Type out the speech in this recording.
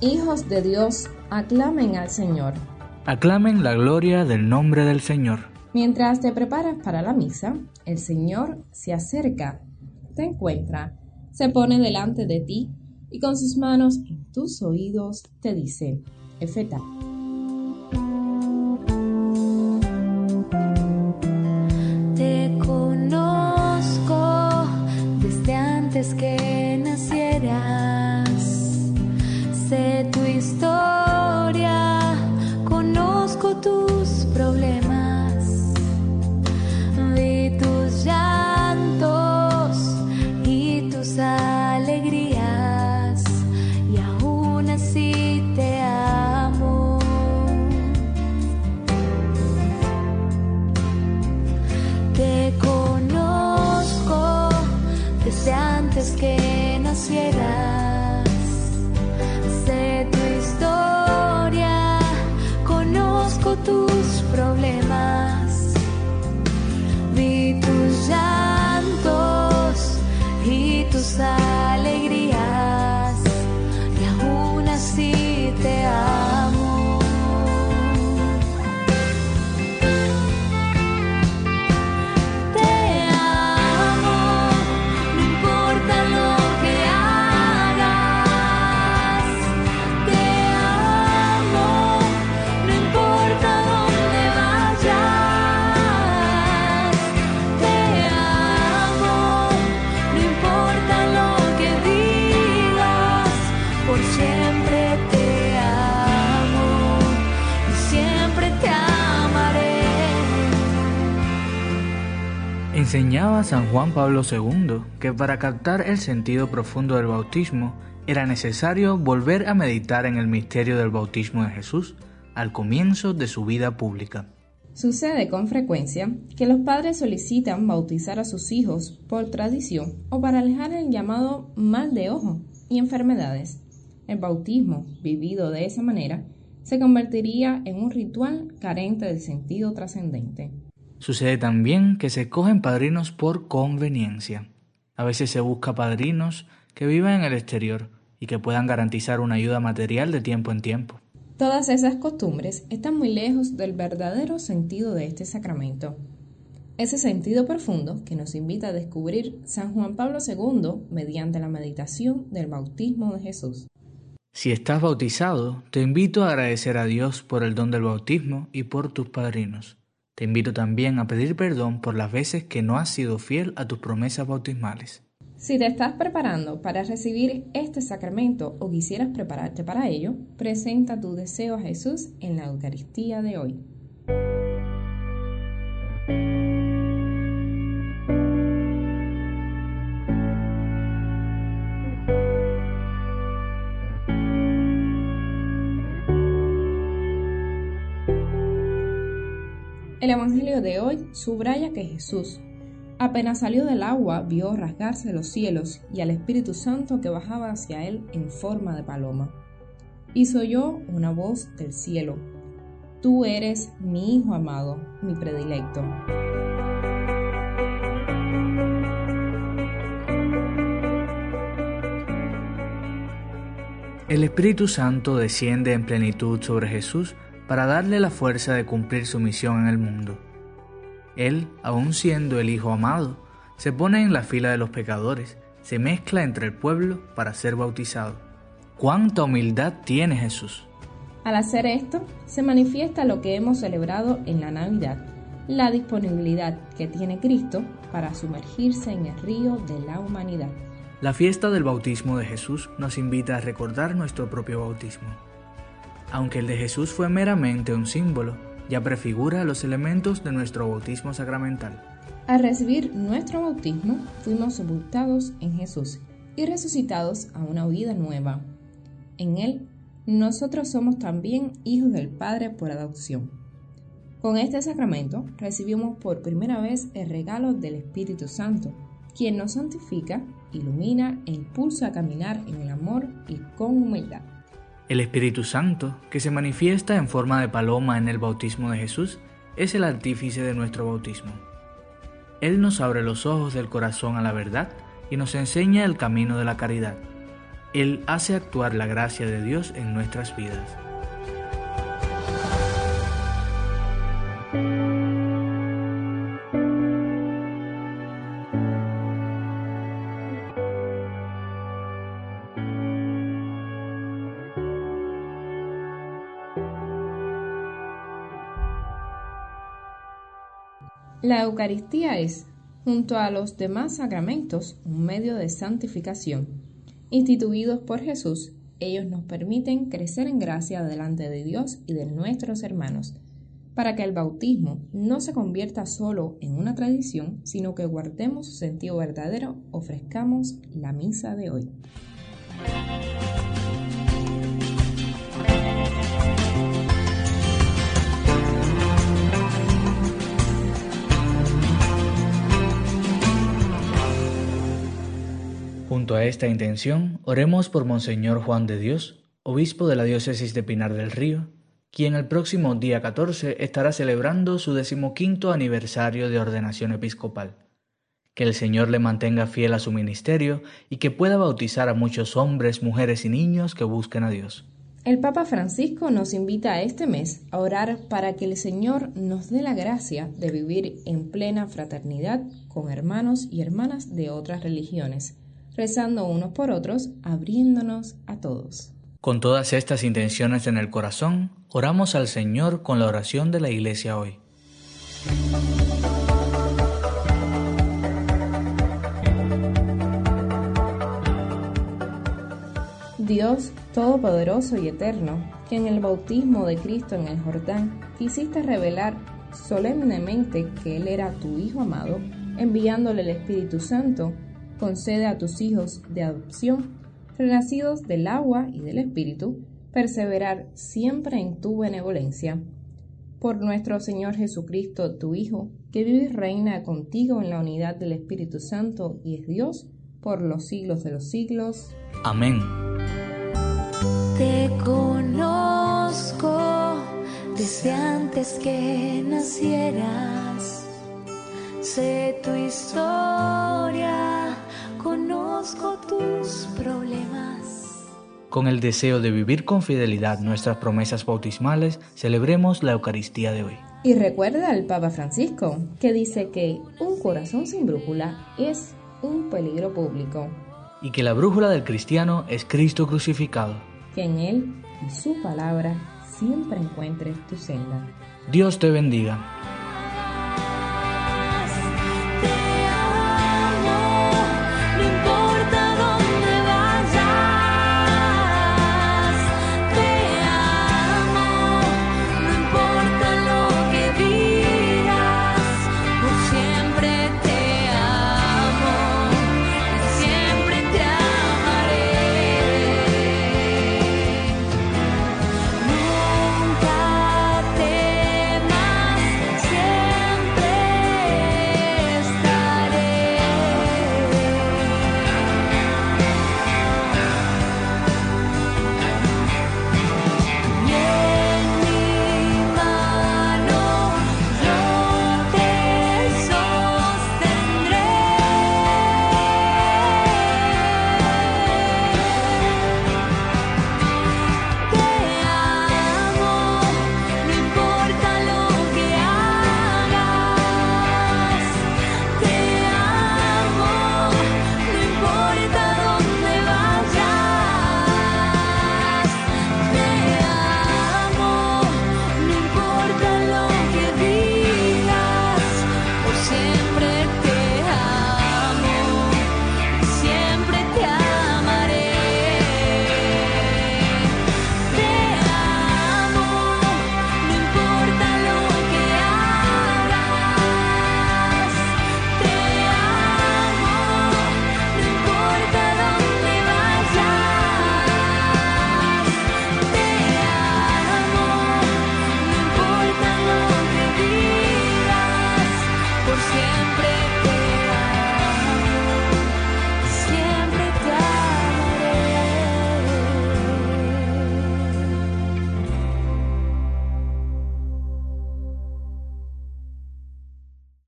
Hijos de Dios, aclamen al Señor. Aclamen la gloria del nombre del Señor. Mientras te preparas para la misa, el Señor se acerca, te encuentra, se pone delante de ti y con sus manos en tus oídos te dice, Efeta. Enseñaba San Juan Pablo II que para captar el sentido profundo del bautismo era necesario volver a meditar en el misterio del bautismo de Jesús al comienzo de su vida pública. Sucede con frecuencia que los padres solicitan bautizar a sus hijos por tradición o para alejar el llamado mal de ojo y enfermedades. El bautismo, vivido de esa manera, se convertiría en un ritual carente de sentido trascendente. Sucede también que se cogen padrinos por conveniencia. A veces se busca padrinos que vivan en el exterior y que puedan garantizar una ayuda material de tiempo en tiempo. Todas esas costumbres están muy lejos del verdadero sentido de este sacramento. Ese sentido profundo que nos invita a descubrir San Juan Pablo II mediante la meditación del bautismo de Jesús. Si estás bautizado, te invito a agradecer a Dios por el don del bautismo y por tus padrinos. Te invito también a pedir perdón por las veces que no has sido fiel a tus promesas bautismales. Si te estás preparando para recibir este sacramento o quisieras prepararte para ello, presenta tu deseo a Jesús en la Eucaristía de hoy. El Evangelio de hoy subraya que Jesús, apenas salió del agua, vio rasgarse los cielos y al Espíritu Santo que bajaba hacia él en forma de paloma. Hizo oyó una voz del cielo. Tú eres mi Hijo amado, mi predilecto. El Espíritu Santo desciende en plenitud sobre Jesús para darle la fuerza de cumplir su misión en el mundo. Él, aun siendo el Hijo amado, se pone en la fila de los pecadores, se mezcla entre el pueblo para ser bautizado. ¿Cuánta humildad tiene Jesús? Al hacer esto, se manifiesta lo que hemos celebrado en la Navidad, la disponibilidad que tiene Cristo para sumergirse en el río de la humanidad. La fiesta del bautismo de Jesús nos invita a recordar nuestro propio bautismo. Aunque el de Jesús fue meramente un símbolo, ya prefigura los elementos de nuestro bautismo sacramental. Al recibir nuestro bautismo, fuimos sepultados en Jesús y resucitados a una vida nueva. En Él, nosotros somos también hijos del Padre por adopción. Con este sacramento recibimos por primera vez el regalo del Espíritu Santo, quien nos santifica, ilumina e impulsa a caminar en el amor y con humildad. El Espíritu Santo, que se manifiesta en forma de paloma en el bautismo de Jesús, es el artífice de nuestro bautismo. Él nos abre los ojos del corazón a la verdad y nos enseña el camino de la caridad. Él hace actuar la gracia de Dios en nuestras vidas. La Eucaristía es, junto a los demás sacramentos, un medio de santificación. Instituidos por Jesús, ellos nos permiten crecer en gracia delante de Dios y de nuestros hermanos, para que el bautismo no se convierta solo en una tradición, sino que guardemos su sentido verdadero, ofrezcamos la misa de hoy. A esta intención, oremos por Monseñor Juan de Dios, obispo de la diócesis de Pinar del Río, quien el próximo día 14 estará celebrando su decimoquinto aniversario de ordenación episcopal. Que el Señor le mantenga fiel a su ministerio y que pueda bautizar a muchos hombres, mujeres y niños que busquen a Dios. El Papa Francisco nos invita a este mes a orar para que el Señor nos dé la gracia de vivir en plena fraternidad con hermanos y hermanas de otras religiones rezando unos por otros, abriéndonos a todos. Con todas estas intenciones en el corazón, oramos al Señor con la oración de la Iglesia hoy. Dios Todopoderoso y Eterno, que en el bautismo de Cristo en el Jordán quisiste revelar solemnemente que Él era tu Hijo amado, enviándole el Espíritu Santo, concede a tus hijos de adopción, renacidos del agua y del Espíritu, perseverar siempre en tu benevolencia. Por nuestro Señor Jesucristo, tu Hijo, que vive y reina contigo en la unidad del Espíritu Santo y es Dios, por los siglos de los siglos. Amén. Te conozco desde antes que nacieras. Sé tu historia conozco tus problemas. Con el deseo de vivir con fidelidad nuestras promesas bautismales, celebremos la Eucaristía de hoy. Y recuerda al Papa Francisco, que dice que un corazón sin brújula es un peligro público. Y que la brújula del cristiano es Cristo crucificado. Que en Él y su palabra siempre encuentres tu senda. Dios te bendiga.